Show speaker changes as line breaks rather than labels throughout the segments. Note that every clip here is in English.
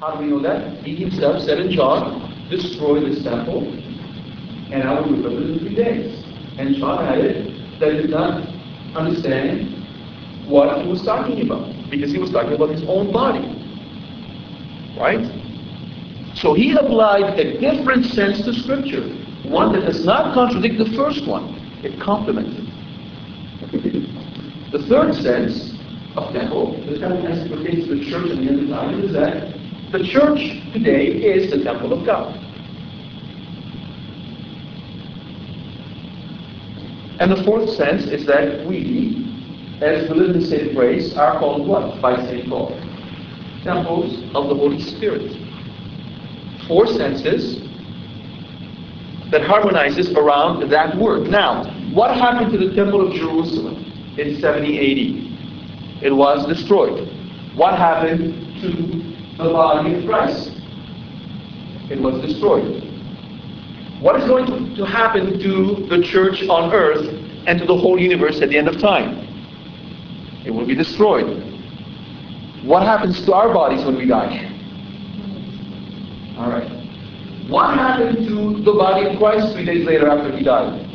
How do we know that? He himself said in John, destroy this temple, and I will rebuild it in three days. And John added that he did not understand what he was talking about, because he was talking about his own body. Right? So he applied a different sense to Scripture, one that does not contradict the first one. It complements it. The third sense of temple, the it pertains to the church in the end of time, is that the church today is the temple of God. And the fourth sense is that we, as live in the state of grace, are called what? By St. Paul. Temples of the Holy Spirit. Four senses that harmonizes around that word. Now, what happened to the Temple of Jerusalem in 70 AD? It was destroyed. What happened to the body of Christ? It was destroyed. What is going to, to happen to the church on earth and to the whole universe at the end of time? It will be destroyed. What happens to our bodies when we die? All right. What happened to the body of Christ three days later after he died?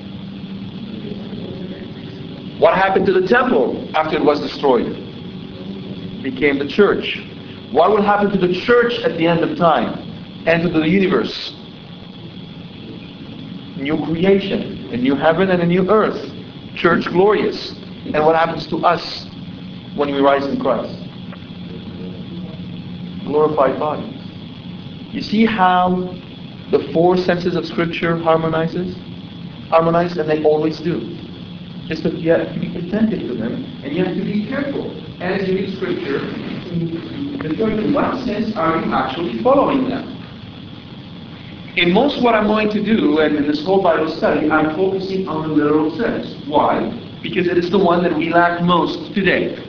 What happened to the temple after it was destroyed? It became the church. What will happen to the church at the end of time and to the universe? New creation, a new heaven and a new earth. Church glorious. And what happens to us when we rise in Christ? Glorified body. You see how the four senses of Scripture harmonizes? Harmonize, and they always do. Just that you have to be attentive to them, and you have to be careful as you read Scripture to determine what sense are you actually following them. In most what I'm going to do, and in this whole Bible study, I'm focusing on the literal sense. Why? Because it is the one that we lack most today.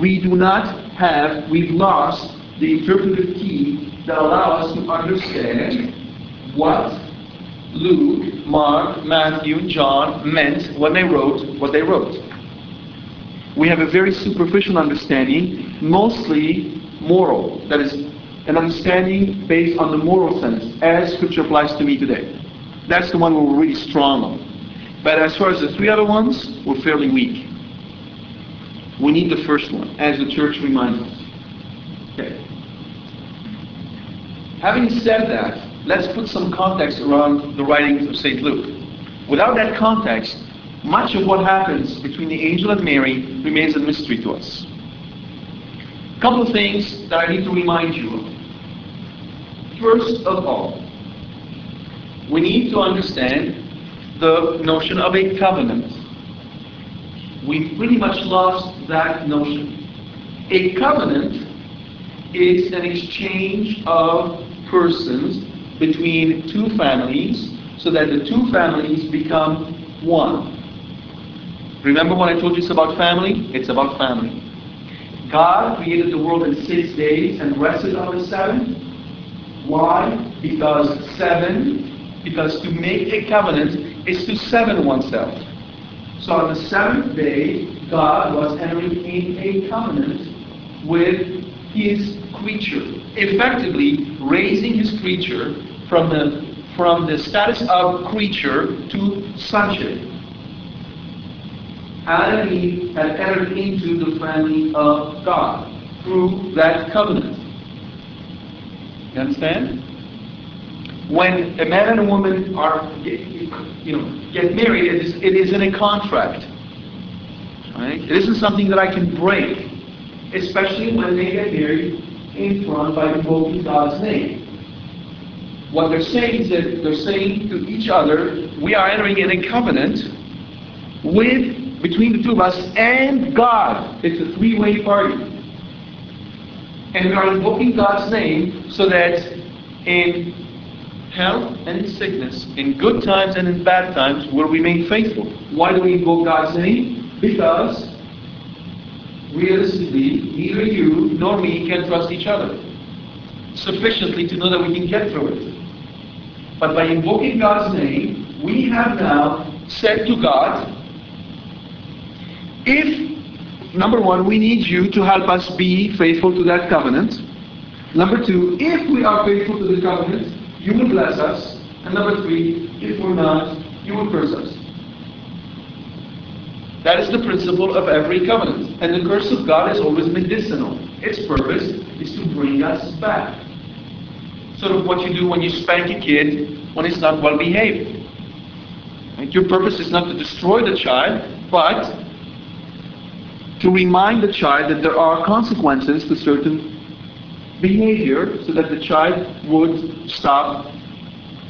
We do not have, we've lost the interpretive key that allows us to understand what Luke, Mark, Matthew, John meant when they wrote what they wrote. We have a very superficial understanding, mostly moral. That is, an understanding based on the moral sense, as Scripture applies to me today. That's the one we're really strong on. But as far as the three other ones, we're fairly weak. We need the first one, as the church reminds us. Okay. Having said that, let's put some context around the writings of St. Luke. Without that context, much of what happens between the angel and Mary remains a mystery to us. A couple of things that I need to remind you of. First of all, we need to understand the notion of a covenant. We pretty much lost that notion. A covenant is an exchange of persons between two families so that the two families become one. Remember when I told you it's about family? It's about family. God created the world in six days and rested on the seventh. Why? Because seven, because to make a covenant is to seven oneself. So on the seventh day, God was entering in a covenant with his creature, effectively raising his creature from the, from the status of creature to sonship. Adam and Eve had entered into the family of God through that covenant. You understand? When a man and a woman are, you know, get married, it is, it is in a contract. Right? It isn't something that I can break especially when they get married front by invoking God's name. What they're saying is that they're saying to each other, we are entering in a covenant with between the two of us and God. It's a three-way party. And we are invoking God's name so that in health and in sickness, in good times and in bad times, we'll remain faithful. Why do we invoke God's name? Because realistically, neither you nor me can trust each other sufficiently to know that we can get through it. But by invoking God's name, we have now said to God, if, number one, we need you to help us be faithful to that covenant, Number two, if we are faithful to the covenant, you will bless us. And number three, if we're not, you will curse us. That is the principle of every covenant. And the curse of God is always medicinal. Its purpose is to bring us back. Sort of what you do when you spank a kid when it's not well behaved. Right? Your purpose is not to destroy the child, but to remind the child that there are consequences to certain behavior so that the child would stop,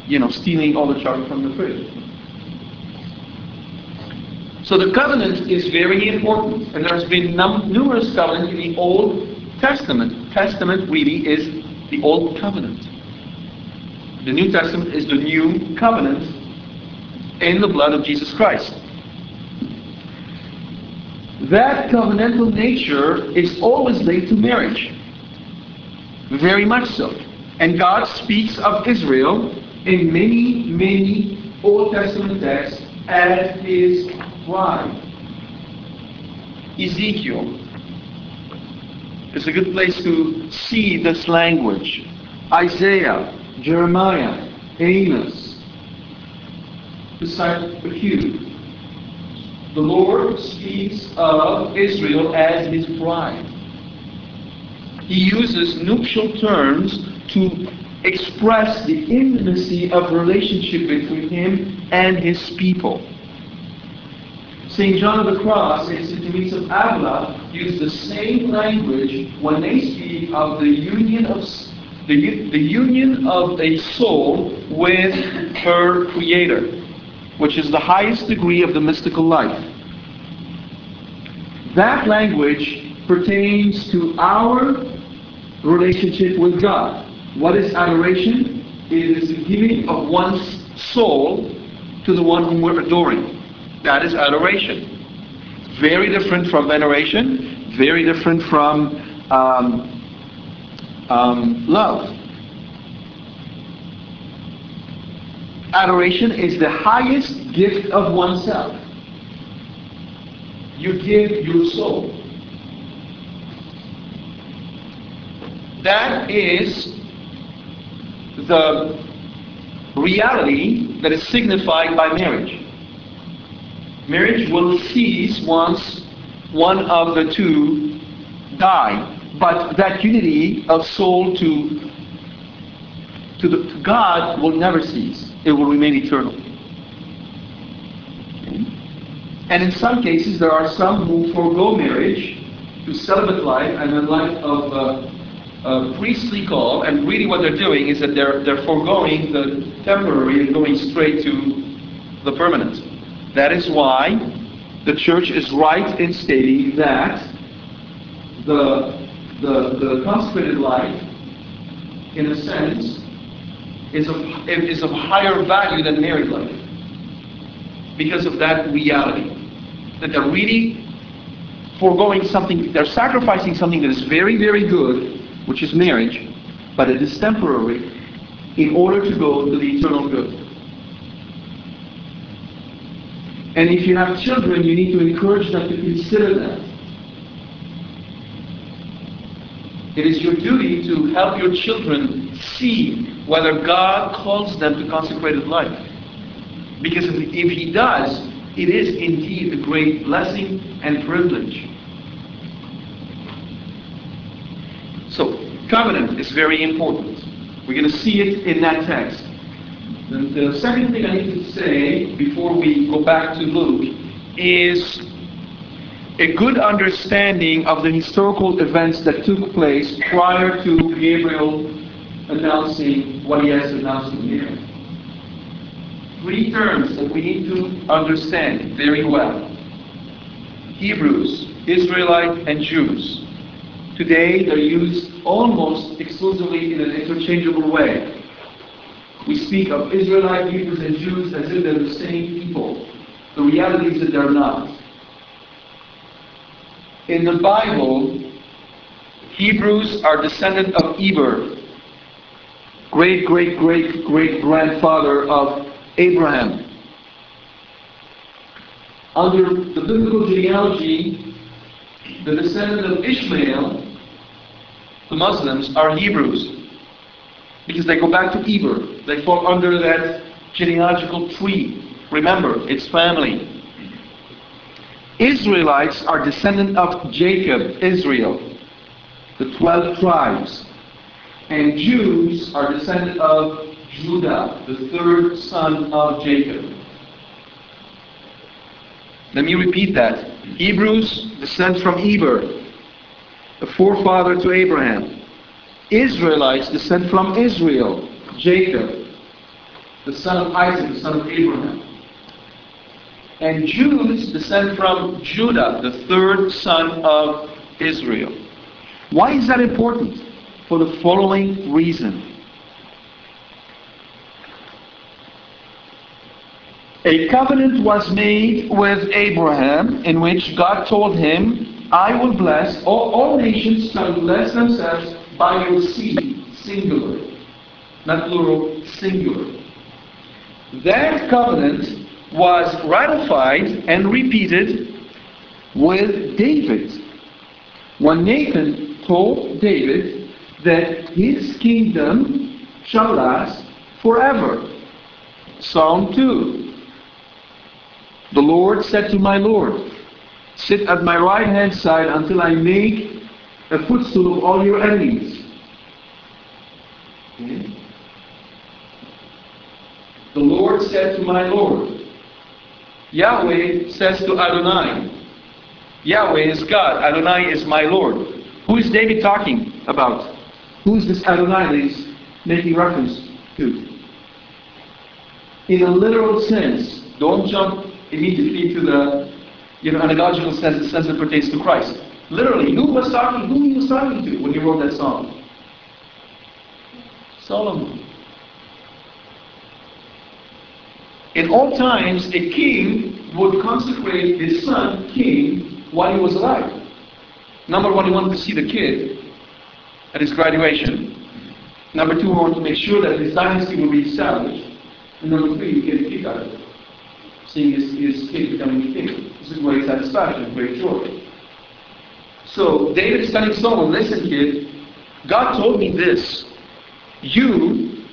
you know, stealing all the chocolate from the fridge. So the covenant is very important, and there's been num- numerous covenants in the Old Testament. Testament really is the Old Covenant. The New Testament is the New Covenant in the blood of Jesus Christ. That covenantal nature is always linked to marriage. Very much so. And God speaks of Israel in many, many Old Testament texts as his bride. Ezekiel is a good place to see this language. Isaiah, Jeremiah, Amos, a few. The Lord speaks of Israel as his bride. He uses nuptial terms to express the intimacy of relationship between him and his people. St. John of the Cross and St. Teresa of Avila use the same language when they speak of the union of the, the union of a soul with her creator, which is the highest degree of the mystical life. That language pertains to our relationship with God. What is adoration? It is the giving of one's soul to the one whom we're adoring. That is adoration. Very different from veneration, very different from um, um, love. Adoration is the highest gift of oneself. You give your soul. That is the reality that is signified by marriage. Marriage will cease once one of the two die. But that unity of soul to, to, the, to God will never cease. It will remain eternal. And in some cases, there are some who forego marriage to celibate life and a life of uh, priestly call. And really, what they're doing is that they're they're foregoing the temporary and going straight to the permanent. That is why the church is right in stating that the, the, the consecrated life, in a sense, is of, is of higher value than married life. Because of that reality. That they're really foregoing something, they're sacrificing something that is very, very good, which is marriage, but it is temporary, in order to go to the eternal good. And if you have children, you need to encourage them to consider that. It is your duty to help your children see whether God calls them to consecrated life. Because if, He does, it is indeed a great blessing and privilege. So, covenant is very important. We're going to see it in that text. The, the second thing I need to say before we go back to Luke is a good understanding of the historical events that took place prior to Gabriel announcing what he has announced to Mary. Three terms that we need to understand very well. Hebrews, Israelite, and Jews. Today they're used almost exclusively in an interchangeable way. We speak of Israelite Hebrews and Jews as if they're the same people. The reality is that they're not. In the Bible, Hebrews are descendant of Eber, great, great, great, great grandfather of Abraham. Under the biblical genealogy, the descendant of Ishmael the Muslims are Hebrews. Because they go back to Eber. They fall under that genealogical tree. Remember, it's family. Israelites are descendant of Jacob, Israel, the 12 tribes. And Jews are descendant of Judah, the third son of Jacob. Let me repeat that. Hebrews descend from Eber, the forefather to Abraham. Israelites descend from Israel, Jacob, the son of Isaac, the son of Abraham. And Jews descend from Judah, the third son of Israel. Why is that important? For the following reason. A covenant was made with Abraham in which God told him, I will bless, all, all nations shall bless themselves seed, singular. Not plural, singular. That covenant was ratified and repeated with David. When Nathan told David that his kingdom shall last forever. Psalm 2. The Lord said to my Lord, Sit at my right hand side until I make a footstool of all your enemies. Okay. The Lord said to my Lord, Yahweh says to Adonai, Yahweh is God, Adonai is my Lord. Who is David talking about? Who is this Adonai that he's making reference to? In a literal sense, don't jump immediately to the you know, analogical sense, the sense that pertains to Christ. Literally, who was talking, who he was talking to when he wrote that song? Solomon. In all times, a king would consecrate his son king while he was alive. Number one, he wanted to see the kid at his graduation. Number two, he wanted to make sure that his dynasty would be established. And number three, he get a kick out of it seeing his, his kid becoming king. This is great satisfaction, great joy. So David is telling Solomon, listen kid, God told me this. You,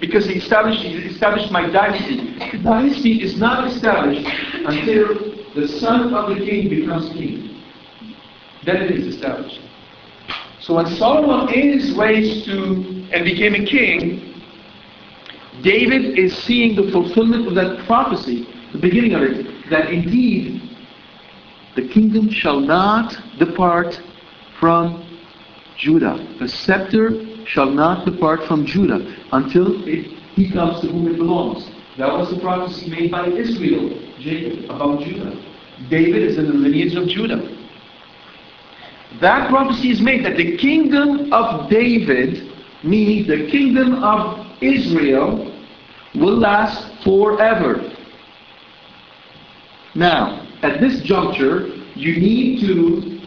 because he established, he established my dynasty. The dynasty is not established until the son of the king becomes king. Then it is established. So when Solomon is raised to and became a king, David is seeing the fulfillment of that prophecy the beginning of it, that indeed the kingdom shall not depart from Judah. The scepter shall not depart from Judah until it, he comes to whom it belongs. That was the prophecy made by Israel, Jacob, about Judah. David is in the lineage of Judah. That prophecy is made that the kingdom of David, meaning the kingdom of Israel, will last forever. Now, at this juncture, you need to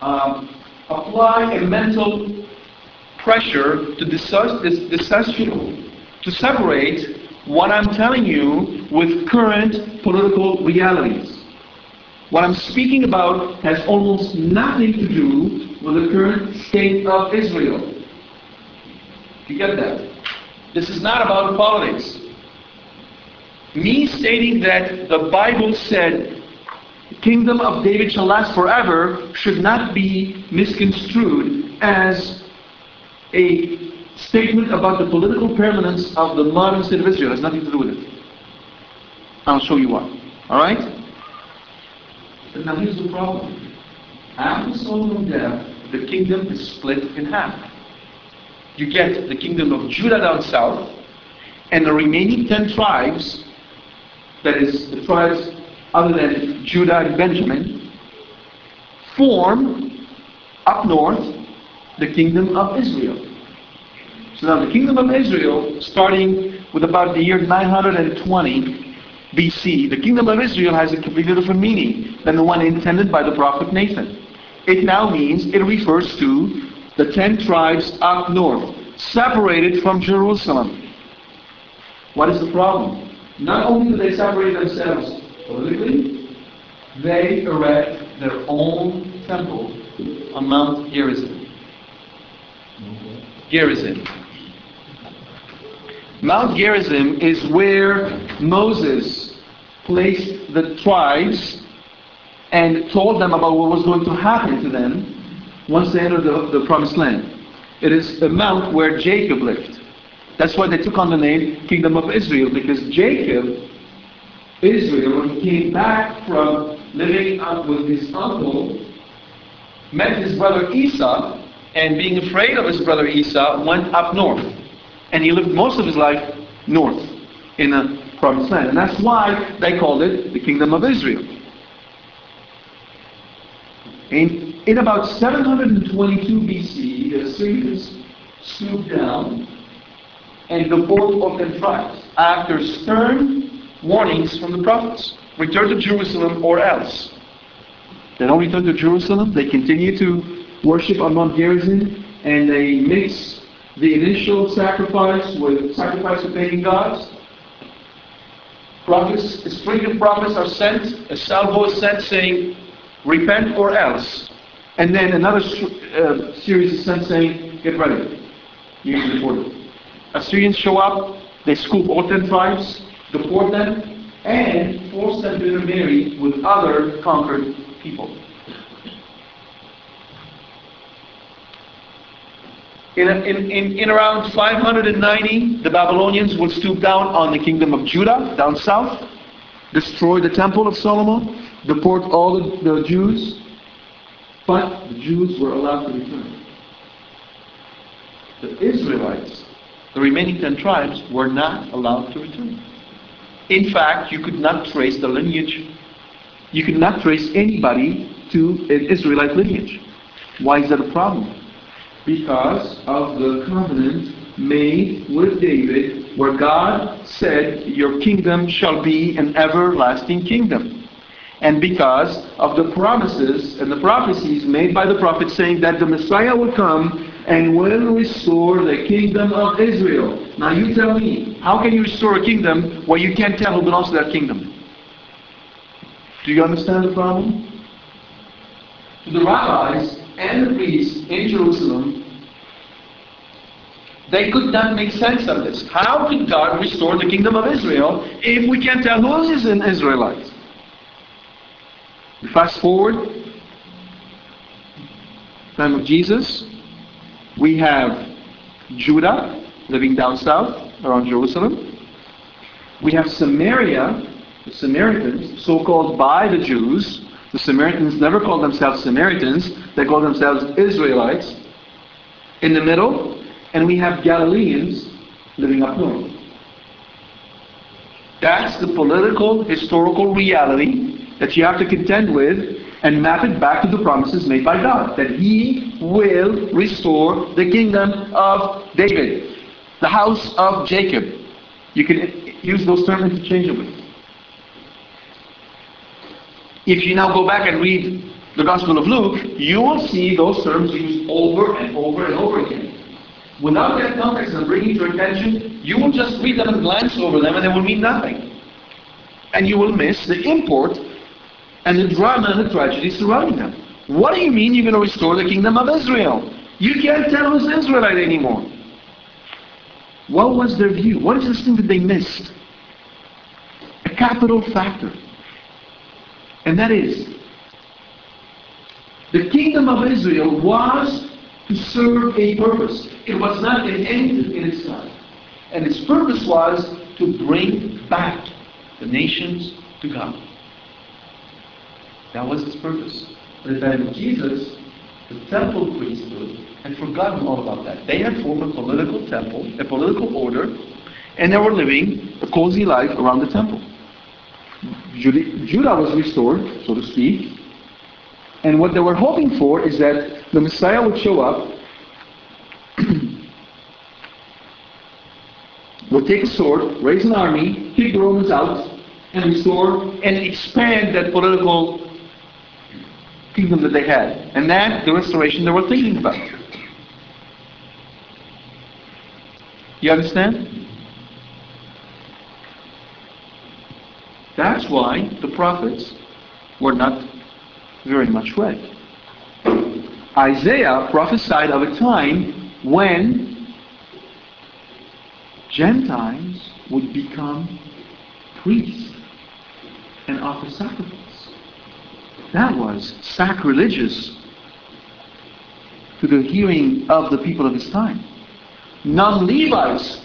um, apply a mental pressure to discuss to separate what I'm telling you with current political realities. What I'm speaking about has almost nothing to do with the current state of Israel. You get that? This is not about politics me stating that the Bible said kingdom of David shall last forever should not be misconstrued as a statement about the political permanence of the modern state of Israel. It has nothing to do with it. I'll show you why. Alright? Now here's the problem. After Solomon's death, the kingdom is split in half. You get the kingdom of Judah down south, and the remaining ten tribes that is, the tribes other than Judah and Benjamin, form up north the kingdom of Israel. So now the kingdom of Israel, starting with about the year 920 BC, the kingdom of Israel has a completely different meaning than the one intended by the prophet Nathan. It now means, it refers to the ten tribes up north, separated from Jerusalem. What is the problem? Not only do they separate themselves politically, they erect their own temple on Mount Gerizim. Gerizim. Mount Gerizim is where Moses placed the tribes and told them about what was going to happen to them once they entered the, the promised land. It is a mount where Jacob lived. That's why they took on the name Kingdom of Israel, because Jacob, Israel, when he came back from living up with his uncle, met his brother Esau, and being afraid of his brother Esau, went up north. And he lived most of his life north in the promised land. And that's why they called it the Kingdom of Israel. In, in about 722 BC, the Assyrians swooped down and the both of them tribes after stern warnings from the prophets. Return to Jerusalem or else. They don't return to Jerusalem. They continue to worship on Mount Gerizim and they mix the initial sacrifice with sacrifice of pagan gods. Prophets, a string of prophets are sent, a salvo is sent saying, repent or else. And then another uh, series is sent saying, get ready. You need to report it. Assyrians show up, they scoop all ten tribes, deport them, and force them to intermarry with other conquered people. In, in, in, in, around 590, the Babylonians will stoop down on the kingdom of Judah, down south, destroy the temple of Solomon, deport all the, the Jews, but the Jews were allowed to return. The Israelites the remaining ten tribes were not allowed to return. In fact, you could not trace the lineage. You could not trace anybody to an Israelite lineage. Why is that a problem? Because of the covenant made with David, where God said, Your kingdom shall be an everlasting kingdom. And because of the promises and the prophecies made by the prophet saying that the Messiah would come and will restore the kingdom of Israel. Now you tell me, how can you restore a kingdom where you can't tell who belongs to that kingdom? Do you understand the problem? The rabbis and the priests in Jerusalem, they could not make sense of this. How could God restore the kingdom of Israel if we can't tell who is an Israelite? Fast forward, time of Jesus, we have Judah living down south around Jerusalem. We have Samaria, the Samaritans, so-called by the Jews. The Samaritans never called themselves Samaritans. They called themselves Israelites. In the middle, and we have Galileans living up north. That's the political, historical reality that you have to contend with and map it back to the promises made by God that He will restore the kingdom of David, the house of Jacob. You can use those terms interchangeably. If you now go back and read the Gospel of Luke, you will see those terms used over and over and over again. Without that context and bringing to attention, you will just read them and glance over them and they will mean nothing. And you will miss the import and the drama and the tragedy surrounding them. What do you mean you're going to restore the kingdom of Israel? You can't tell who's Israelite anymore. What was their view? What is this thing that they missed? A capital factor. And that is, the kingdom of Israel was to serve a purpose. It was not an end in itself. And its purpose was to bring back the nations to God. That was its purpose. But at the time of Jesus, the temple priesthood had forgotten all about that. They had formed a political temple, a political order, and they were living a cozy life around the temple. Judah was restored, so to speak, and what they were hoping for is that the Messiah would show up, would take a sword, raise an army, kick the Romans out, and restore and expand that political that they had. And that, the restoration they were thinking about. You understand? That's why the prophets were not very much read. Isaiah prophesied of a time when Gentiles would become priests and offer sacrifice. That was sacrilegious to the hearing of the people of his time. Non-Levites,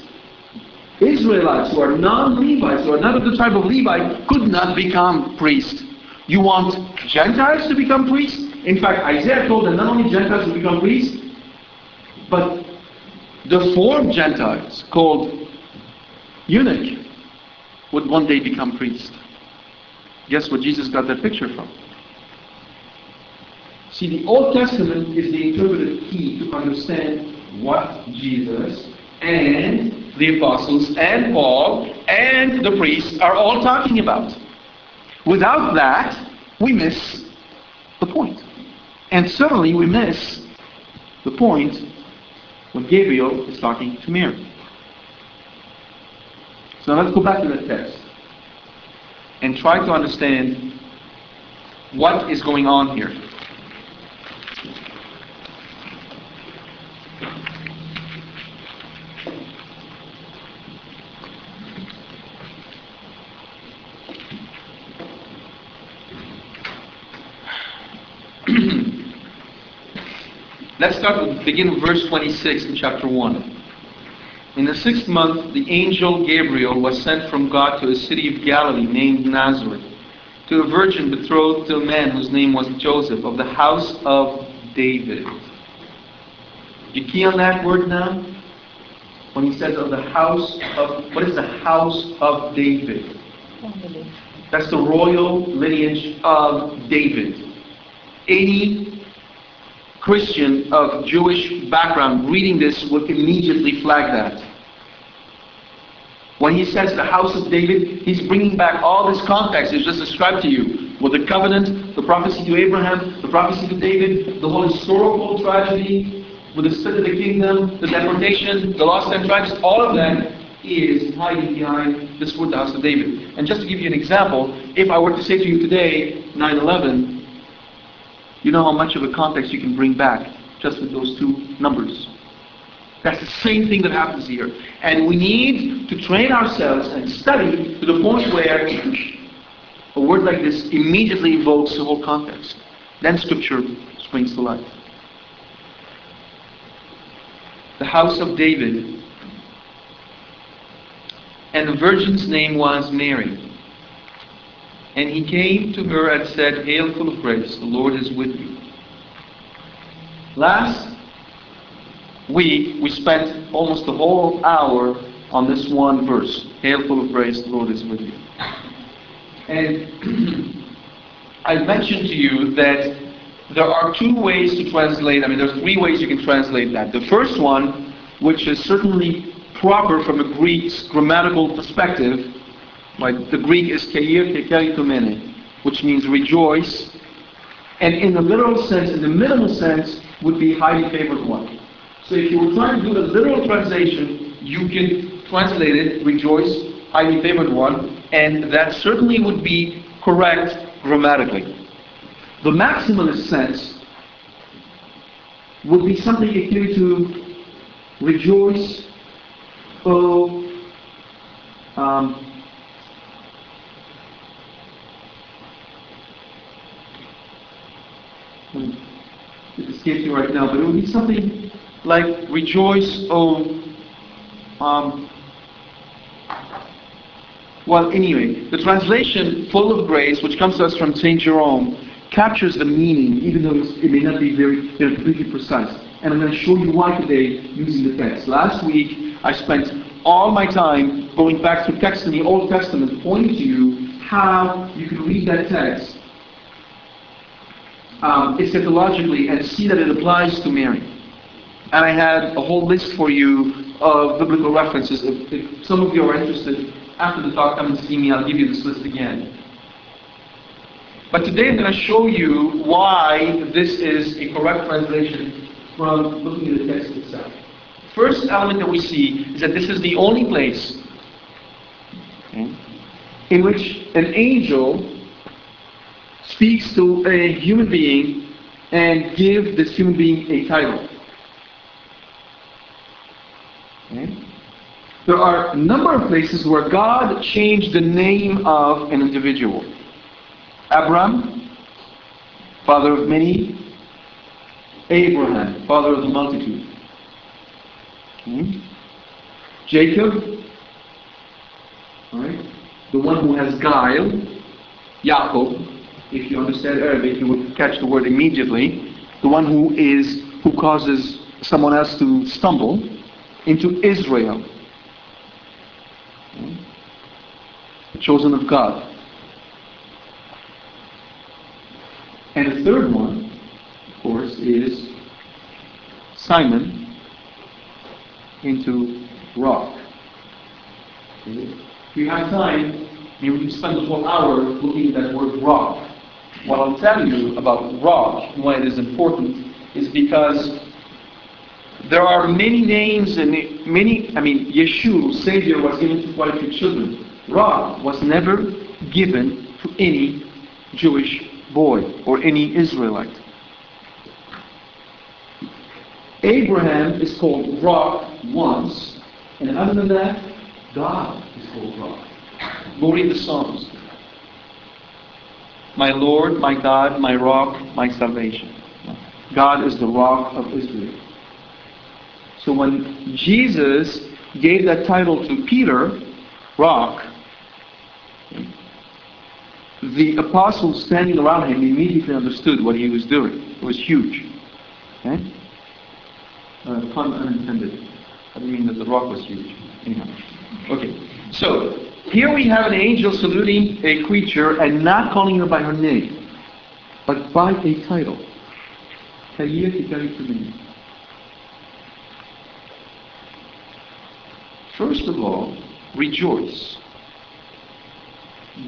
Israelites who are non-Levites, who are not of the tribe of Levi, could not become priests. You want Gentiles to become priests? In fact, Isaiah told that not only Gentiles will become priests, but the four Gentiles called eunuch would one day become priests. Guess what Jesus got that picture from? See, the Old Testament is the interpretive key to understand what Jesus and the apostles and Paul and the priests are all talking about. Without that, we miss the point. And certainly we miss the point when Gabriel is talking to Mary. So let's go back to the text and try to understand what is going on here. Let's start with, begin with verse 26 in chapter 1. In the sixth month, the angel Gabriel was sent from God to a city of Galilee named Nazareth, to a virgin betrothed to a man whose name was Joseph, of the house of David. You key on that word now? When he says of the house of, what is the house of David? That's the royal lineage of David. Any Christian of Jewish background reading this would immediately flag that. When he says the house of David, he's bringing back all this context he's just described to you. With the covenant, the prophecy to Abraham, the prophecy to David, the whole historical tragedy, with the split of the kingdom, the deportation, the lost ten tribes, all of that is hiding behind this word, the house of David. And just to give you an example, if I were to say to you today, 9-11, you know how much of a context you can bring back just with those two numbers. That's the same thing that happens here. And we need to train ourselves and study to the point where a word like this immediately evokes the whole context. Then Scripture springs to life. The house of David. And the virgin's name was Mary. And he came to her and said, Hail, full of grace, the Lord is with you. Last week, we spent almost the whole hour on this one verse. Hail, full of grace, the Lord is with you. And I mentioned to you that there are two ways to translate, I mean, there's three ways you can translate that. The first one, which is certainly proper from a Greek grammatical perspective, Right? The Greek is chaire kecharitomene, which means rejoice. And in the literal sense, in the minimal sense, would be highly favored one. So if you were trying to do a literal translation, you can translate it, rejoice, highly favored one, and that certainly would be correct grammatically. The maximalist sense would be something akin to rejoice, oh, um, escapes me right now, but it would be something like rejoice, oh, um, well, anyway, the translation full of grace, which comes to us from St. Jerome, captures the meaning, even though it may not be very, completely precise. And I'm going to show you why today using the text. Last week, I spent all my time going back through text in the Old Testament, pointing to you how you can read that text um, eschatologically and see that it applies to Mary. And I had a whole list for you of biblical references. If, if some of you are interested, after the talk, come and see me. I'll give you this list again. But today I'm going to show you why this is a correct translation from looking at the text itself. First element that we see is that this is the only place in which an angel speaks to a human being and give this human being a title. Okay? There are a number of places where God changed the name of an individual. Abram, father of many. Abraham, father of the multitude. Hmm? Jacob, all right, the one who has guile. Yaakov, if you understand Arabic, you would catch the word immediately. The one who is who causes someone else to stumble into Israel, the chosen of God. And the third one, of course, is Simon into rock. If you have time, you spend the whole hour looking at that word rock. What I'll tell you about rock and why it is important is because there are many names and many, I mean, Yeshua, Savior, was given to quite a few children. Rock was never given to any Jewish boy or any Israelite. Abraham is called rock once, and other than that, God is called rock. Go read the Psalms. My Lord, my God, my rock, my salvation. God is the rock of Israel. So when Jesus gave that title to Peter, rock, the apostles standing around him immediately understood what he was doing. It was huge. Okay? Uh, pun unintended. I didn't mean that the rock was huge. Anyhow. Okay. So, here we have an angel saluting a creature and not calling her by her name, but by a title. First of all, rejoice.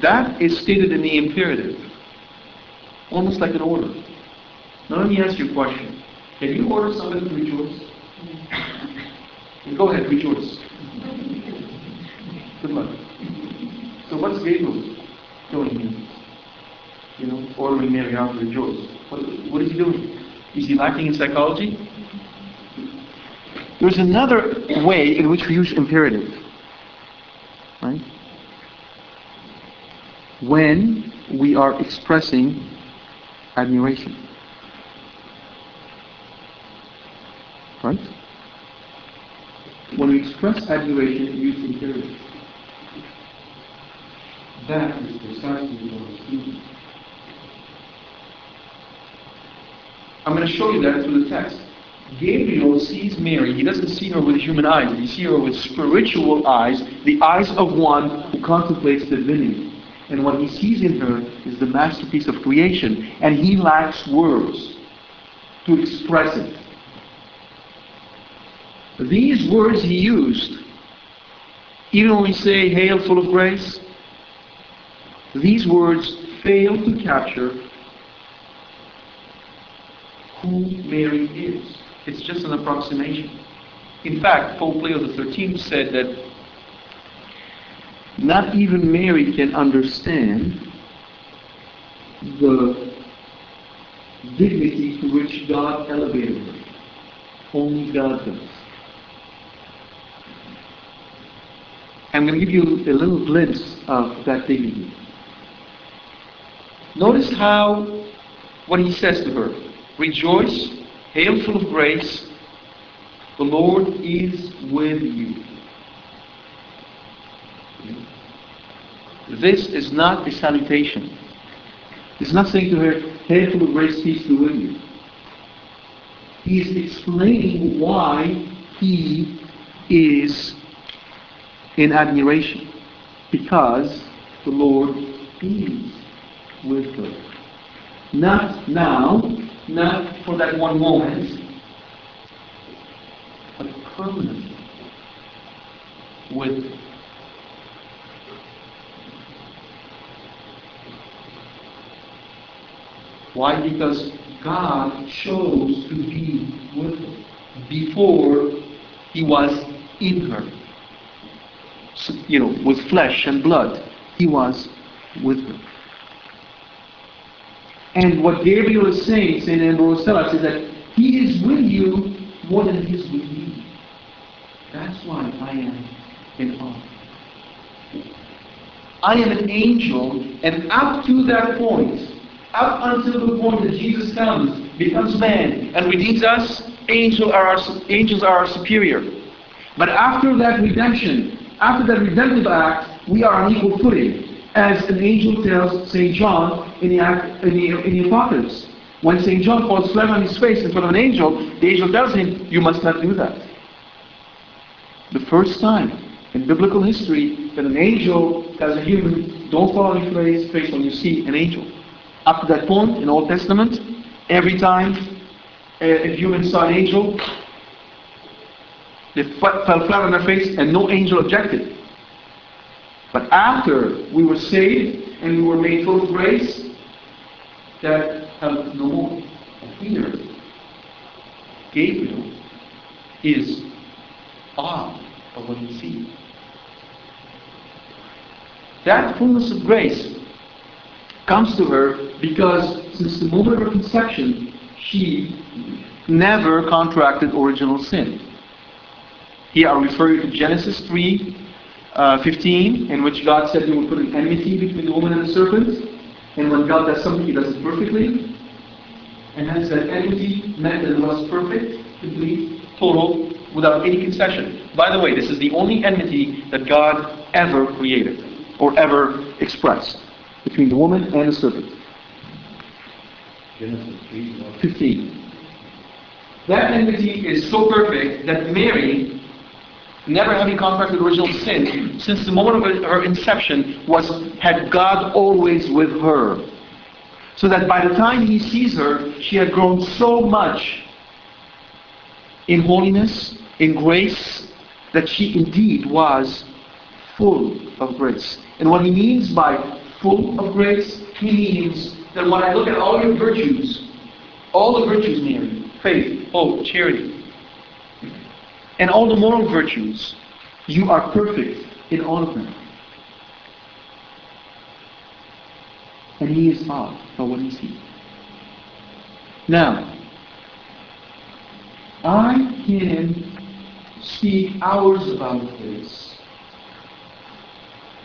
That is stated in the imperative, almost like an order. Now let me ask you a question. Can you order somebody to rejoice? Go ahead, rejoice. Good luck. So what's Gabriel doing here? You know, ordering Mary to rejoice. What, what is he doing? Is he lacking in psychology? There's another way in which we use imperative. Right? When we are expressing admiration. Right? When we express admiration, we use imperative. That is precisely what is speaking. I'm going to show you that through the text. Gabriel sees Mary. He doesn't see her with human eyes. He sees her with spiritual eyes, the eyes of one who contemplates divinity. And what he sees in her is the masterpiece of creation. And he lacks words to express it. These words he used, even when we say, Hail, full of grace, these words fail to capture who Mary is. It's just an approximation. In fact, Pope Leo XIII said that not even Mary can understand the dignity to which God elevated her. Only God does. I'm going to give you a little glimpse of that dignity. Notice how, what he says to her. Rejoice, hail full of grace, the Lord is with you. This is not a salutation. He's not saying to her, hail full of grace, peace be with you. He is explaining why he is in admiration. Because the Lord is with her. Not now, not for that one moment, but permanently with. Why? Because God chose to be with her before He was in her. So, you know, with flesh and blood, He was with her. And what Gabriel is saying, St. Ambrose tells us, is that he is with you more than he is with me. That's why I am in awe. I am an angel, and up to that point, up until the point that Jesus comes, becomes man, and redeems us, angels are our, angels are our superior. But after that redemption, after that redemptive act, we are on equal footing. As an angel tells St. John in the, in the, in the Apocalypse. When St. John falls flat on his face in front of an angel, the angel tells him, You must not do that. The first time in biblical history that an angel tells a human, Don't fall on your face, face when you see an angel. Up to that point in Old Testament, every time a human saw an angel, they fell flat on their face and no angel objected. But after we were saved and we were made full of grace, that held no more. Gabriel is awed of what he sees. That fullness of grace comes to her because since the moment of her conception, she never contracted original sin. Here I refer you to Genesis 3 uh, 15, in which God said He would put an enmity between the woman and the serpent. And when God does something, He does it perfectly. And hence that enmity meant that it was perfect, complete, total, without any concession. By the way, this is the only enmity that God ever created or ever expressed between the woman and the serpent.
Genesis
15. That enmity is so perfect that Mary never having contracted original sin, since the moment of her inception, was had God always with her. So that by the time he sees her, she had grown so much in holiness, in grace, that she indeed was full of grace. And what he means by full of grace, he means that when I look at all your virtues, all the virtues, Mary, faith, hope, charity, and all the moral virtues, you are perfect in all of them. And he is awed by what is he. Now, I can speak hours about this,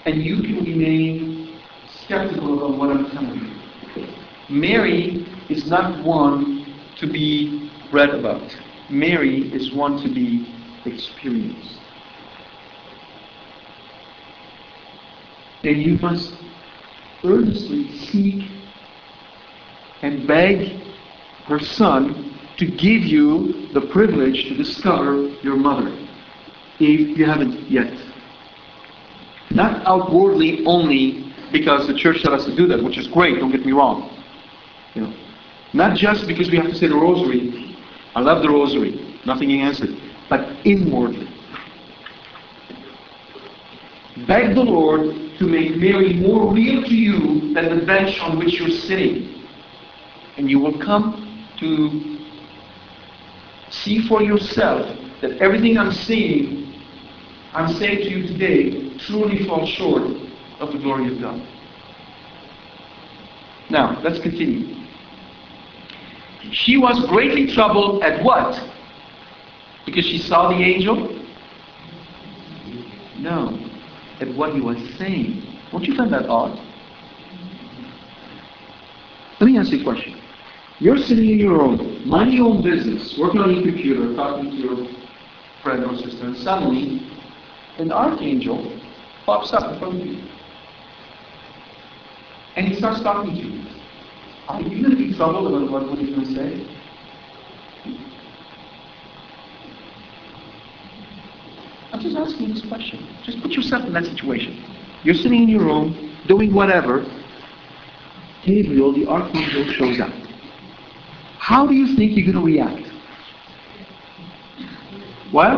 and you can remain skeptical about what I'm telling you. Mary is not one to be read about. Mary is one to be experienced. And you must earnestly seek and beg her son to give you the privilege to discover your mother, if you haven't yet. Not outwardly only because the church tells us to do that, which is great, don't get me wrong. You know, not just because we have to say the rosary. I love the rosary, nothing against it but inwardly. Beg the Lord to make Mary more real to you than the bench on which you're sitting. And you will come to see for yourself that everything I'm saying, I'm saying to you today, truly falls short of the glory of God. Now, let's continue. She was greatly troubled at what? Because she saw the angel? No. At what he was saying. Won't you find that odd? Let me ask you a question. You're sitting in your own, minding your own business, working on your computer, talking to your friend or sister, and suddenly an archangel pops up in front of you. And he starts talking to you. Are you going to be troubled about what he's going to say? I'm just asking this question. Just put yourself in that situation. You're sitting in your room, doing whatever. Gabriel, the archangel, shows up. How do you think you're going to react? Well,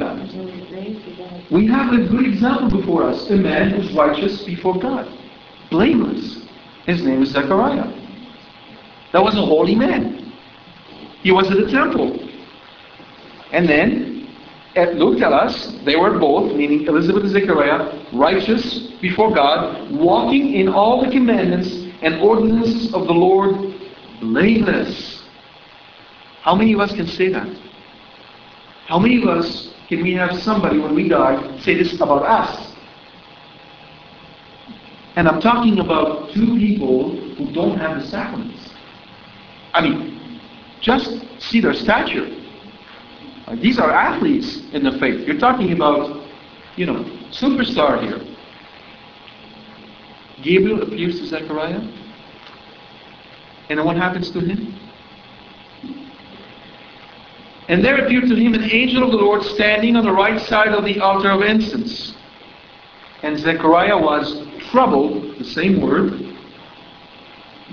we have a good example before us. A man who's righteous before God. Blameless. His name is Zechariah. That was a holy man. He was at the temple. And then and tell us they were both, meaning Elizabeth and Zechariah, righteous before God, walking in all the commandments and ordinances of the Lord blameless. How many of us can say that? How many of us can we have somebody when we die say this about us? And I'm talking about two people who don't have the sacraments. I mean, just see their stature. These are athletes in the faith. You're talking about, you know, superstar here. Gabriel appears to Zechariah. And what happens to him? And there appeared to him an angel of the Lord standing on the right side of the altar of incense. And Zechariah was troubled, the same word,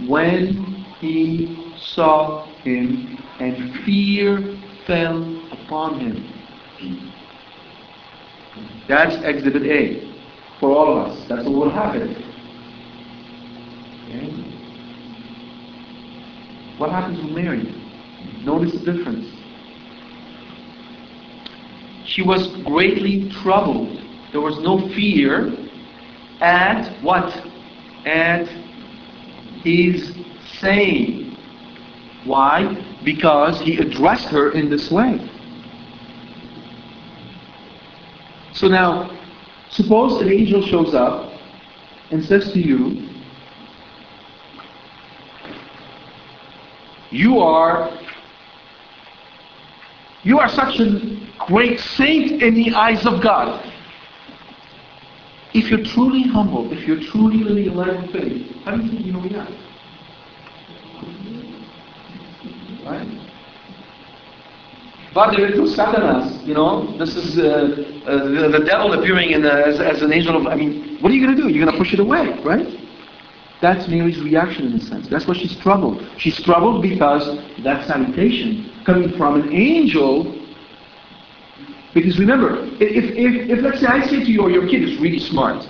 when he saw him, and fear fell upon him. That's exhibit A for all of us. That's what will happen. Okay? What happens with Mary? Notice the difference. She was greatly troubled. There was no fear at what? At his saying. Why? Because he addressed her in this way. So now, suppose an angel shows up and says to you, You are you are such a great saint in the eyes of God. If you're truly humble, if you're truly living a life of faith, how do you think you know react? Right? But there is no Satanas, you know. This is uh, uh, the, the, devil appearing in as, as an angel of. I mean, what are you going to do? You're going to push it away, right? That's Mary's reaction in a sense. That's why she's troubled. She's troubled because that salutation coming from an angel. Because remember, if, if, if let's say I say to you, oh, your kid is really smart,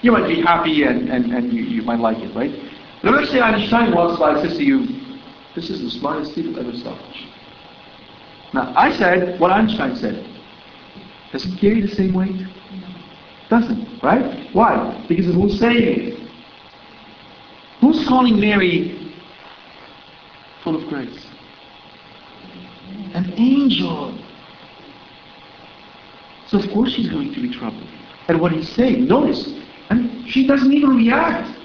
you might be happy and, and, and you, you might like it, right? But let's say Einstein walks by and says to you, this is the smartest kid I've ever saw. Now, I said what Einstein said. Does it carry the same weight? Doesn't, right? Why? Because of who's saying it. Who's calling Mary full of grace? An angel. So of course she's going to be troubled. And what he's saying, notice, and she doesn't even react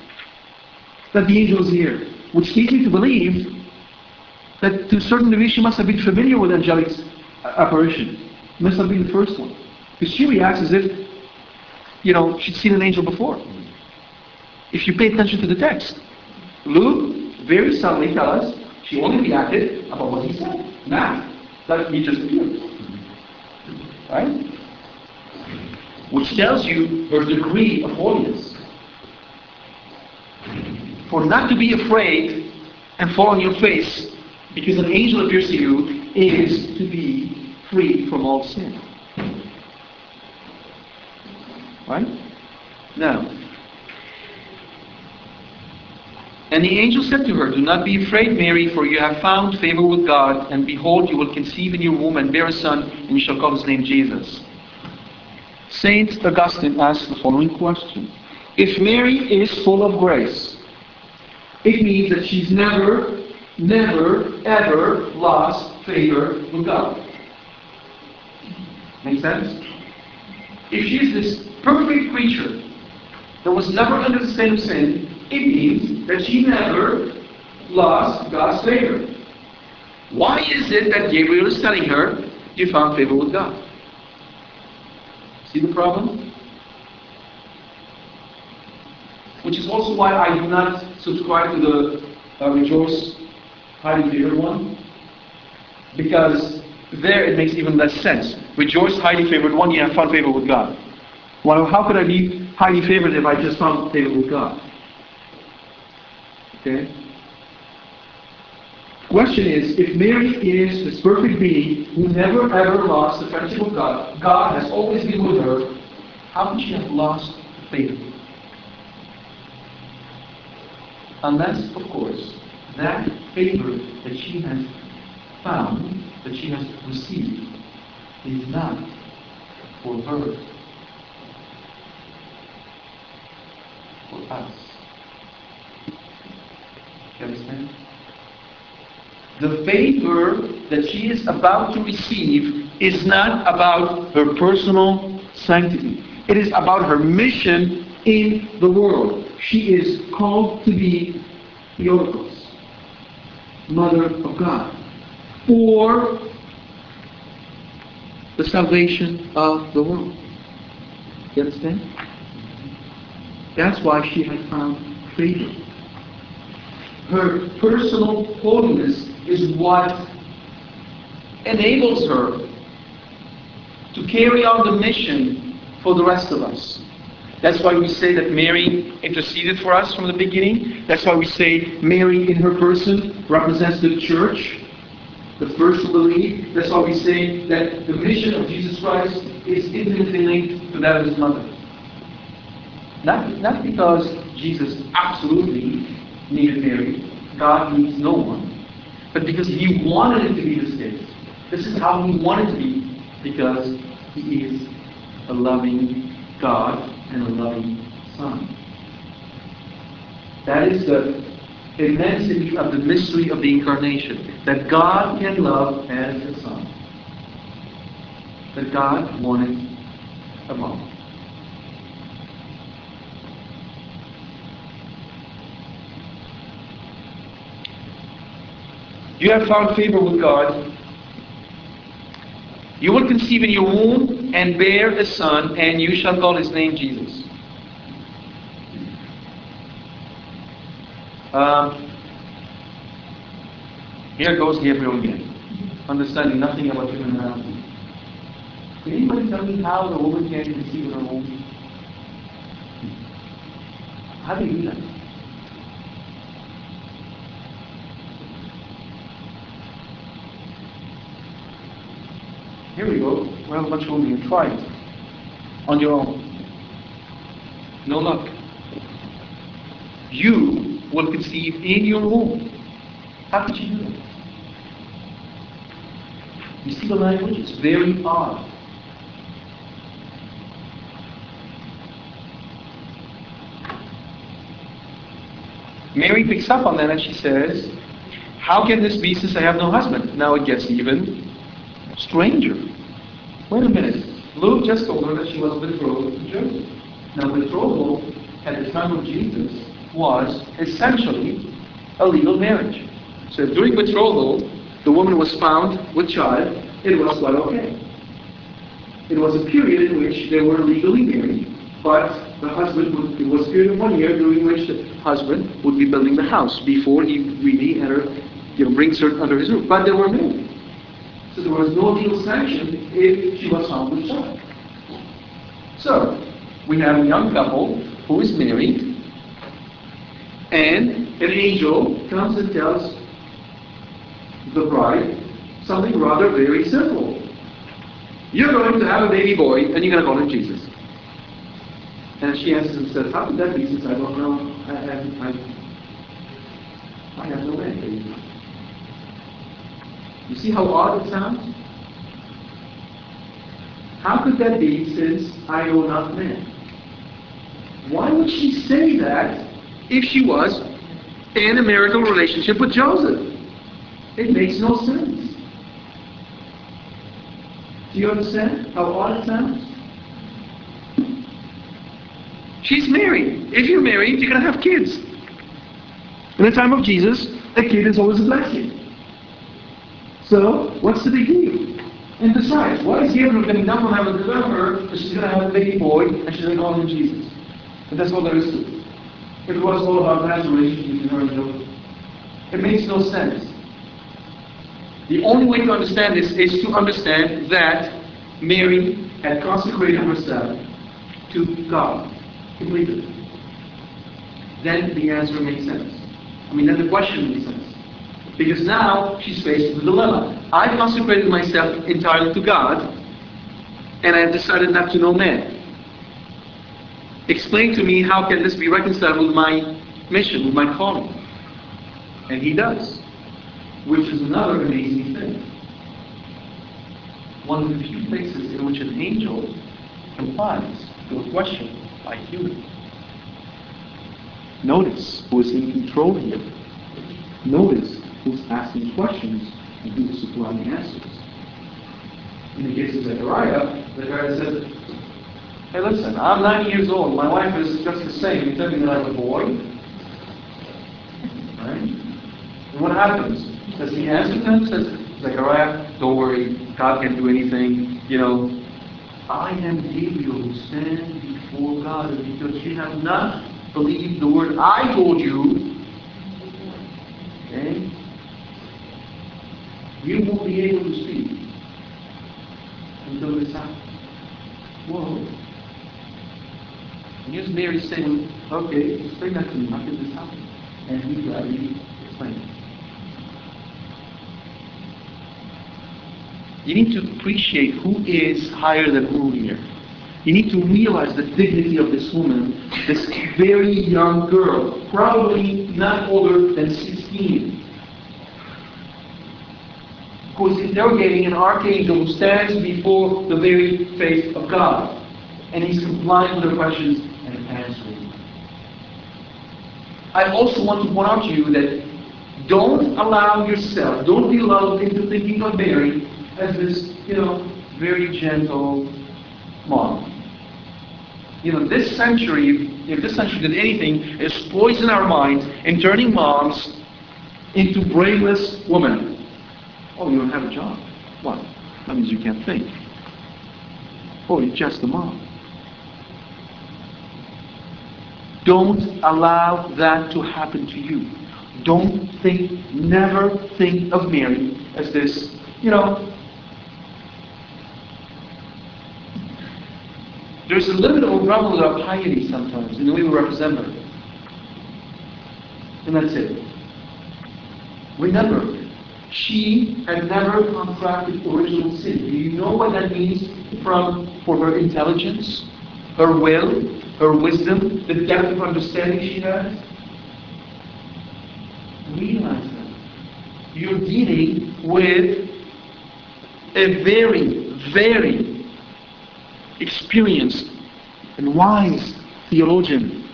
that the angel is here, which leads me to believe that to a certain degree she must have been familiar with angelic apparition. Must have been the first one. Because she reacts as if, you know, she'd seen an angel before. If you pay attention to the text. Luke very subtly tells us she only reacted about what he said, not that he just appeared. Right? Which tells you her degree of holiness. For not to be afraid and fall on your face because an angel appears to you is to be free from all sin. Right? Now, and the angel said to her, Do not be afraid, Mary, for you have found favor with God, and behold, you will conceive in your womb and bear a son, and you shall call his name Jesus. Saint Augustine asks the following question If Mary is full of grace, it means that she's never never, ever lost favor with God. Make sense? If she's this perfect creature that was never under the same sin, it means that she never lost God's favor. Why is it that Gabriel is telling her, you found favor with God? See the problem? Which is also why I do not subscribe to the uh, rejoice highly favored one? Because there it makes even less sense. Rejoice, highly favored one, you have found favor with God. Well, how could I be highly favored if I just found favor with God? Okay? Question is, if Mary is this perfect being who never ever lost the friendship of God, God has always been with her, how could she have lost favor? Unless, of course, that favor that she has found, that she has received, is not for her, for us. You understand? The favor that she is about to receive is not about her personal sanctity. It is about her mission in the world. She is called to be Theotokos, Mother of God, for the salvation of the world. You understand? That's why she had found favor. Her personal holiness is what enables her to carry on the mission for the rest of us. That's why we say that Mary interceded for us from the beginning. That's why we say Mary in her person represents the church, the first to believe. That's why we say that the mission of Jesus Christ is intimately linked to that of his mother. Not, not because Jesus absolutely needed Mary. God needs no one. But because he wanted it to be this case. This is how he wanted to be because he is a loving God and a loving Son. That is the immensity of the mystery of the incarnation. That God can love as a Son. That God wanted a mom. You have found favor with God. You will conceive in your womb and bear a son, and you shall call his name Jesus. Um, here goes Gabriel again, understanding nothing about human anatomy. Can anybody tell me how the woman can conceive in her womb? How do you do that? Here we go. We have a bunch of women. Try it. On your own. No luck. You will conceive in your womb. How could you do that? You see the language? It's very odd. Mary picks up on that and she says, How can this be since I have no husband? Now it gets even stranger. Wait a minute. Luke just told her that she was betrothed to Joseph. Now, betrothal at the time of Jesus was essentially a legal marriage. So during betrothal the woman was found with child, it was quite okay. It was a period in which they were legally married, but the husband would, it was a period of one year during which the husband would be building the house before he really entered, you know, brings her under his roof. But they were married. So there was no legal sanction if she was found with child. So, we have a young couple who is married, and an angel comes and tells the bride something rather very simple. You're going to have a baby boy, and you're going to call him Jesus. And she answers and says, How could that be since I don't know? I have, I, I have no man. You see how odd it sounds? How could that be since I know not men? Why would she say that if she was in a marital relationship with Joseph? It makes no sense. Do you understand how odd it sounds? She's married. If you're married, you're going to have kids. In the time of Jesus, a kid is always a blessing. So, what's the big deal? And besides, why is Gabriel coming down from heaven to tell her that she's going to have a baby boy and she's going to call him Jesus? And that's all there is to it. It was all about that relationship between her and Joseph. It makes no sense. The only way to understand this is to understand that Mary had consecrated herself to God completely. Then the answer makes sense. I mean, then the question makes sense. Because now she's faced with a dilemma. I consecrated myself entirely to God, and I have decided not to know man. Explain to me how can this be reconciled with my mission, with my calling? And he does, which is another amazing thing. One of the few places in which an angel complies to a question by human. Notice who is in control here. Notice who's asking questions and who's supplying answers. In the case of Zechariah, Zechariah says, Hey, listen, I'm 90 years old. My wife is just the same. You tell me that I'm a boy. Right? And what happens? Does he answer them? Says, Zechariah, don't worry. God can do anything. You know, I am Gabriel who stand before God. And because you have not believed the word I told you, okay, you won't be able to speak until this happens. Whoa. And here's Mary saying, okay, explain that to me. How did this happen? And he gladly explained. You need to appreciate who is higher than who here. You need to realize the dignity of this woman, this very young girl, probably not older than 16, who is interrogating an archangel who stands before the very face of God. And he's complying with her questions and answering. I also want to point out to you that don't allow yourself, don't be lulled into thinking of Mary as this, you know, very gentle mom. You know, this century, if this century did anything, is poison our minds and turning moms into brainless women. Oh, you don't have a job. What? That means you can't think. Oh, you're just a mom. Don't allow that to happen to you. Don't think, never think of Mary as this, you know. There's a of a problem with our piety sometimes in the way we represent her. And that's it. Remember, she had never contracted original sin. Do you know what that means from for her intelligence, her will, her wisdom, the depth of understanding she has? Realize that. You're dealing with a very, very experienced and wise theologian.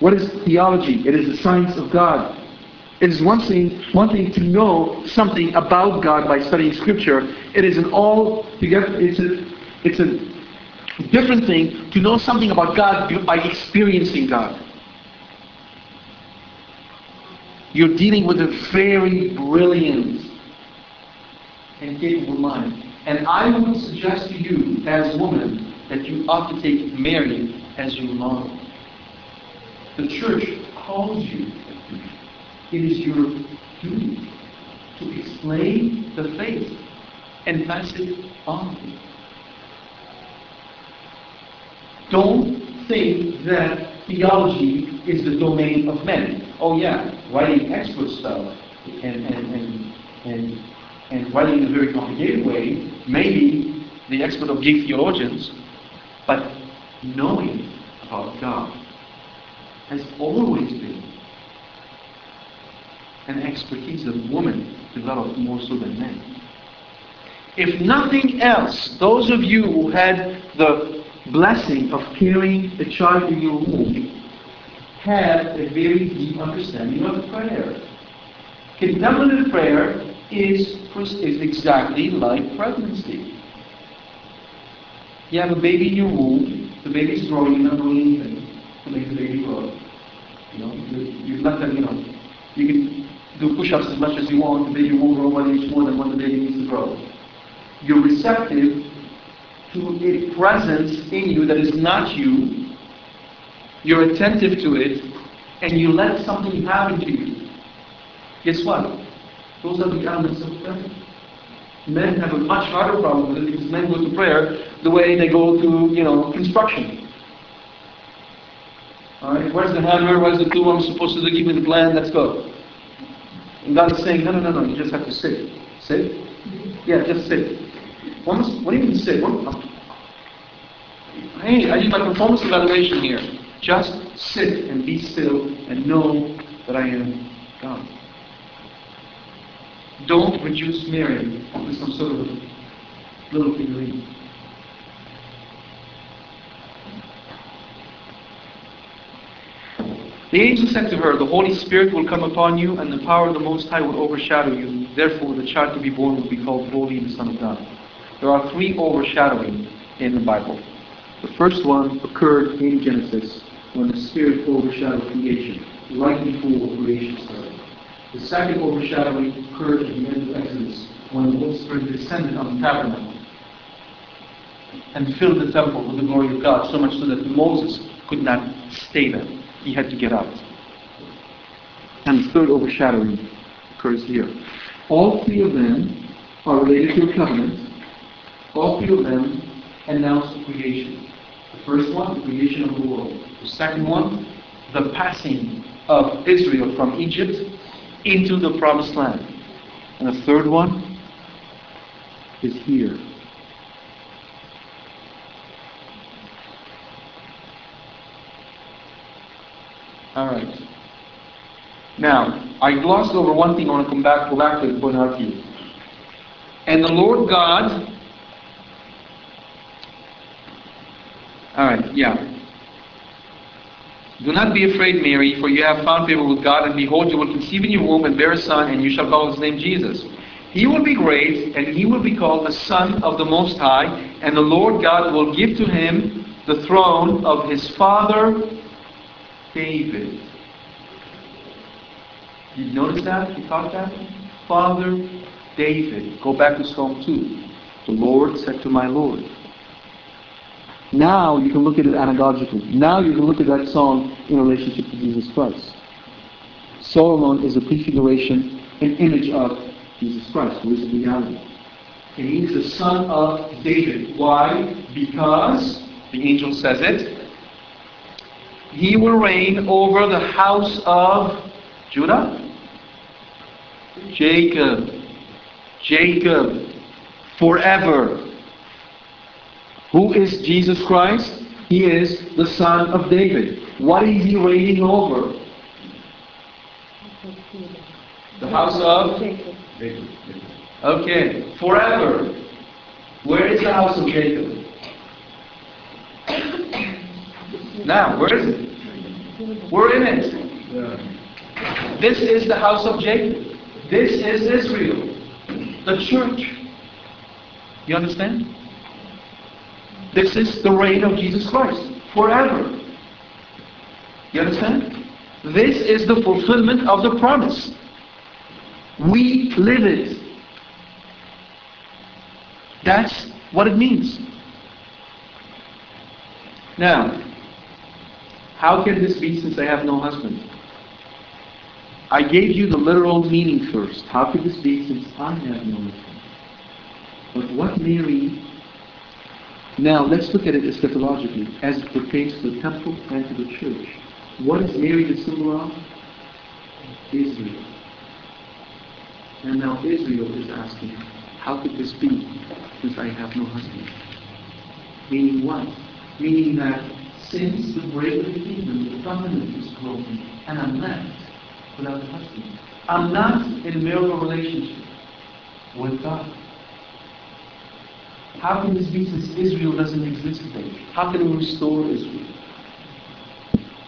What is theology? It is the science of God. It is one thing, one thing to know something about God by studying Scripture. It is an all together. It's a, it's a different thing to know something about God by experiencing God. You're dealing with a very brilliant and capable mind. And I would suggest to you, as woman, that you ought to take Mary as your model. The church calls you. It is your duty to explain the faith and pass it on. Don't think that theology is the domain of men. Oh yeah, writing expert stuff and, and, and, and, and writing in a very complicated way, maybe the expert of Greek theologians, but knowing about God has always been an expertise that women develop more so than men. If nothing else, those of you who had the blessing of carrying a child in your womb have a very deep understanding of prayer. Contemplative prayer is, is exactly like pregnancy. You have a baby in your womb, the baby's growing, you're not doing anything to make the baby grow. You know, you, let them, you know, you can do push-ups as much as you want, the baby won't grow one inch more than what the baby needs to grow. You're receptive to a presence in you that is not you, you're attentive to it, and you let something happen to you. Guess what? Those are the elements of prayer. Men have a much harder problem with it because men go to prayer the way they go to, you know, construction. Alright, where's the hammer? Where's the tool I'm supposed to? Give me the plan, let's go. And God is saying, no, no, no, no, you just have to sit. Sit? Yeah, just sit. What, what do you mean sit? What, hey, I need my performance evaluation here. Just sit and be still and know that I am God. Don't reduce Mary to some sort of little figurine. The angel said to her, The Holy Spirit will come upon you, and the power of the Most High will overshadow you. Therefore, the child to be born will be called Holy, the Son of God. There are three overshadowing in the Bible. The first one occurred in Genesis when the Spirit overshadowed creation, right before creation started. The second overshadowing occurred at the end of Exodus when the Holy Spirit descended on the tabernacle and filled the temple with the glory of God, so much so that Moses could not stay there. He had to get out. And the third overshadowing occurs here. All three of them are related to a covenant. All three of them announce the creation. The first one, the creation of the world. The second one, the passing of Israel from Egypt into the promised land. And the third one is here. All right. Now, I glossed over one thing. I want to come back, go back to it, point out to. And the Lord God. All right. Yeah. Do not be afraid, Mary, for you have found favor with God, and behold, you will conceive in your womb and bear a son, and you shall call his name Jesus. He will be great, and he will be called the Son of the Most High, and the Lord God will give to him the throne of his father David. You notice that? You caught that? Father David. Go back to Psalm 2. The Lord said to my Lord. Now you can look at it anagogically. Now you can look at that song in relationship to Jesus Christ. Solomon is a prefiguration, an image of Jesus Christ, who is the reality. And he is the son of David. Why? Because, the angel says it, he will reign over the house of Judah? Jacob. Jacob. Forever. Who is Jesus Christ? He is the son of David. What is he reigning over? The house of? Okay. Forever. Where is the house of Jacob? Now, where is it? We're in it. This is the house of Jacob. This is Israel, the church. You understand? This is the reign of Jesus Christ forever. You understand? This is the fulfillment of the promise. We live it. That's what it means. Now, how can this be since I have no husband? I gave you the literal meaning first. How could this be since I have no husband? But what Mary... Now, let's look at it eschatologically as it pertains to the temple and to the church. What is Mary the symbol of? Israel. And now Israel is asking, how could this be since I have no husband? Meaning what? Meaning that since the break of the kingdom, the covenant is broken, and I'm left without a husband. I'm not in marital relationship with God. How can this be since Israel doesn't exist today? How can we restore Israel?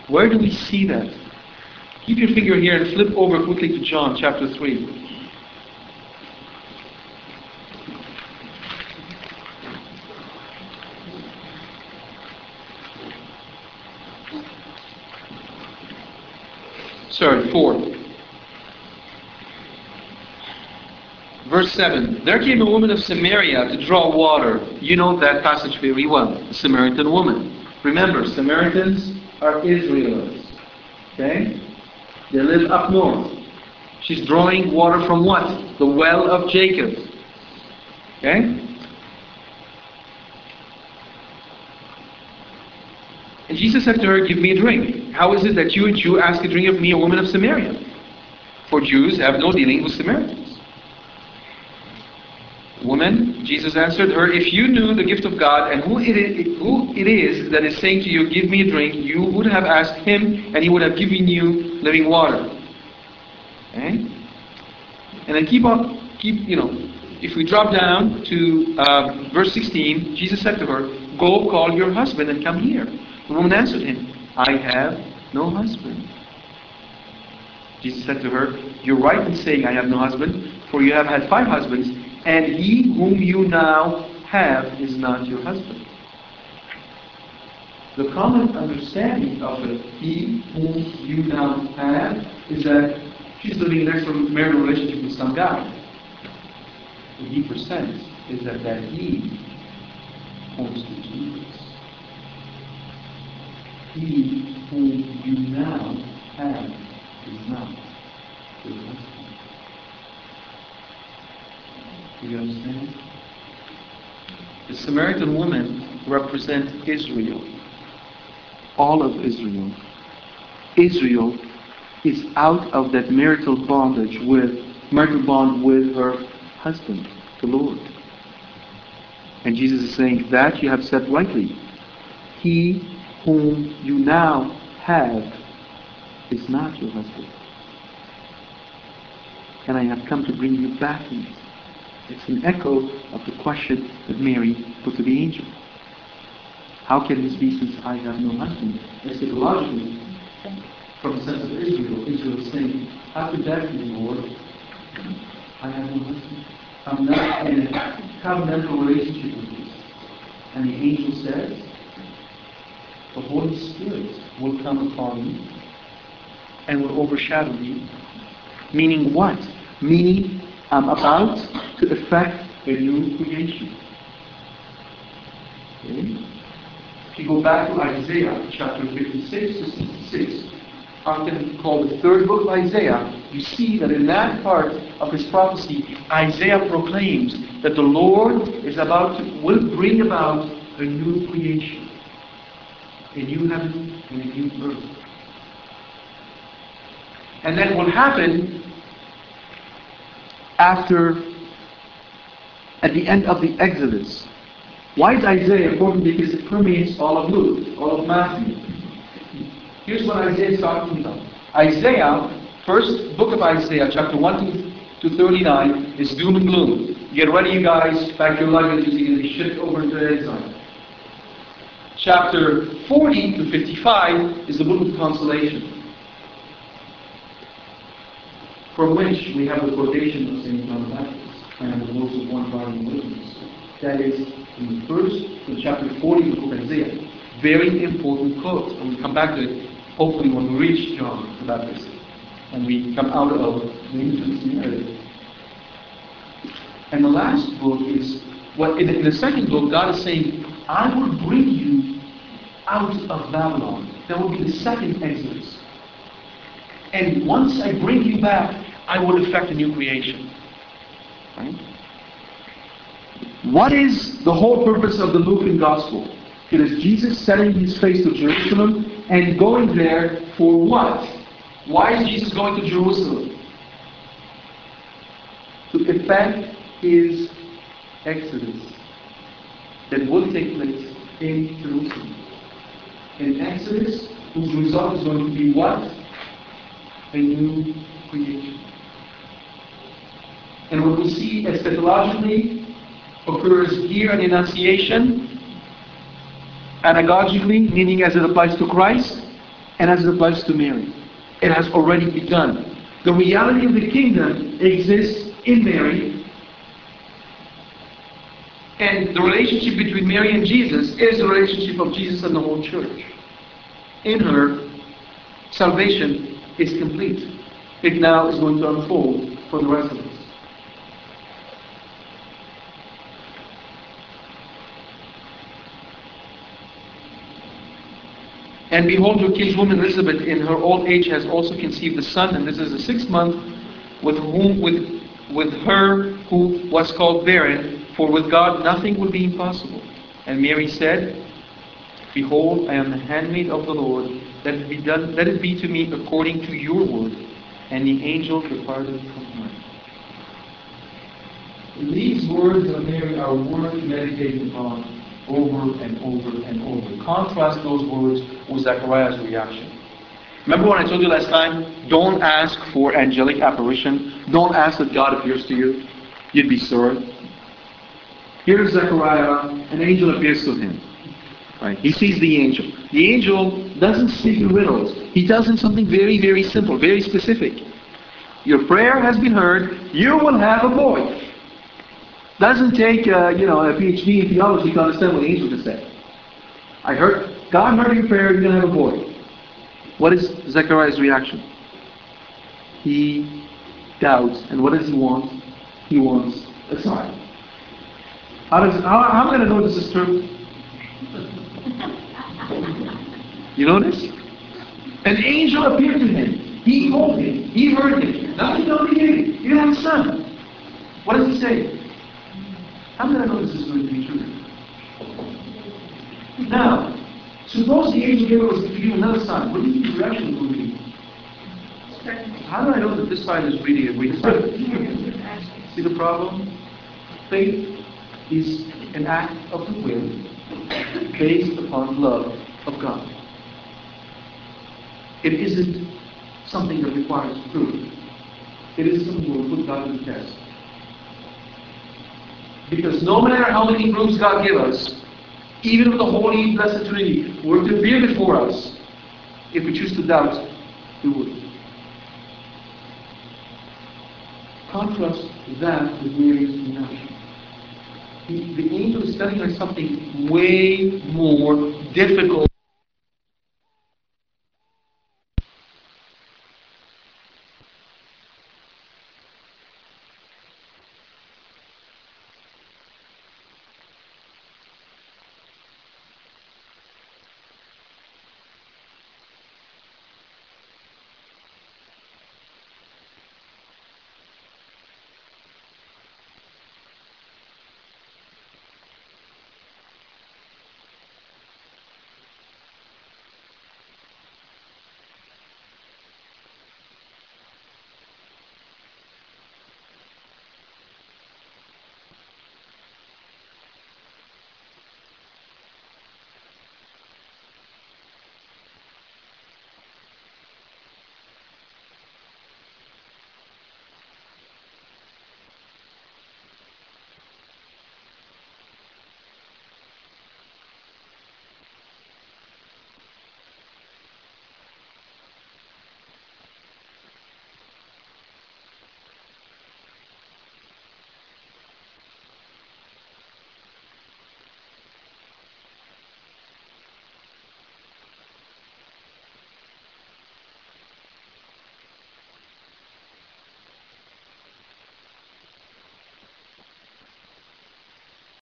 Where do we see that? Keep your finger here and flip over quickly to John chapter 3. sorry, 4. Verse 7. There came a woman of Samaria to draw water. You know that passage very well. The Samaritan woman. Remember, Samaritans are Israelites. Okay? They live up north. She's drawing water from what? The well of Jacob. Okay? And Jesus said to her, Give me a drink. How is it that you, a Jew, ask a drink of me, a woman of Samaria? For Jews have no dealing with Samaritans. Woman, Jesus answered her, If you knew the gift of God and who it, is, who it is that is saying to you, Give me a drink, you would have asked him, and he would have given you living water. Okay? And then keep on, keep, you know, if we drop down to uh, verse 16, Jesus said to her, Go call your husband and come here. The woman answered him, I have no husband. Jesus said to her, You're right in saying I have no husband, for you have had five husbands, and he whom you now have is not your husband. The common understanding of the he whom you now have is that she's living in an extramarital relationship with some guy. The he percent is that that he points to Jesus. He whom you now have is not your husband. Do you understand? The Samaritan woman represents Israel. All of Israel. Israel is out of that marital bondage with marital bond with her husband, the Lord. And Jesus is saying that you have said rightly. He whom you now have is not your husband. And I have come to bring you back in. It's an echo of the question that Mary put to the angel. How can this be since I have no husband? Eschatologically, from the sense of Israel, Israel is saying, How could that be, Lord? I have no husband. I'm not in a covenantal relationship with you. And the angel says, The Holy Spirit will come upon you and will overshadow you. Meaning what? Meaning I'm about to effect a new creation. Okay? If you go back to Isaiah chapter 56 to 66, often called the third book of Isaiah, you see that in that part of his prophecy, Isaiah proclaims that the Lord is about to, will bring about a new creation, a new heaven and a new earth. And that will happen after, at the end of the Exodus. Why is Isaiah important? Because it permeates all of Luke, all of Matthew. Here's what Isaiah is talking about. Isaiah, first book of Isaiah, chapter 1 to 39, is doom and gloom. Get ready, you guys. Pack your luggage. You're going to be shipped over into exile. Chapter 40 to 55 is the book of consolation from which we have the quotation of St. John the Baptist and the words of one body witness. That is in the first, in chapter 40 of the book of Isaiah. Very important quote, and we'll come back to it hopefully when we reach John the Baptist and we come out of the infancy narrative. And the last book is, well, in, in the second book, God is saying, I will bring you out of Babylon. That will be the second Exodus. And once I bring you back, I will effect a new creation. Right? What is the whole purpose of the Lucan Gospel? It is Jesus setting his face to Jerusalem and going there for what? Why is Jesus going to Jerusalem? To effect his exodus that will take place in Jerusalem. An exodus whose result is going to be what? A new creation. And what we see eschatologically occurs here in Annunciation, anagogically, meaning as it applies to Christ, and as it applies to Mary. It has already begun. The reality of the kingdom exists in Mary, and the relationship between Mary and Jesus is the relationship of Jesus and the whole church. In her, salvation is complete. It now is going to unfold for the rest of us. And behold, your kinswoman Elizabeth in her old age has also conceived a son, and this is the sixth month with whom with with her who was called barren, for with God nothing will be impossible. And Mary said, Behold, I am the handmaid of the Lord, let it be done let it be to me according to your word. And the angel departed from her. These words of Mary are worth meditating on over and over and over. Contrast those words with Zechariah's reaction. Remember when I told you last time, don't ask for angelic apparition. Don't ask that God appears to you. You'd be sorry. Here's Zechariah. An angel appears to him. Right? He sees the angel. The angel doesn't speak in riddles. He tells him something very, very simple, very specific. Your prayer has been heard. You will have a boy. Doesn't take, uh, you know, a PhD in theology to understand what the angel just said. I heard, God heard your prayer, you're to have a boy. What is Zechariah's reaction? He doubts. And what does he want? He wants a sign. How, does, how, how am I to know this is true? You notice? An angel appeared to him. He told him. He heard him. Else he did. He didn't have a son. What does he say? How am I know this is going to be true? Now, suppose the angel gave us you another sign. What do you think his reaction will be? How do I know that this sign is really a weak sign? See the problem? Faith is an act of the will based upon love of God. It isn't something that requires proof. It is something that will put God to the test. Because no matter how many proofs God gives us, even if the Holy Blessed Trinity were to appear before us, if we choose to doubt, we would. Contrast that with Mary's reaction. The, angel is telling her something way more difficult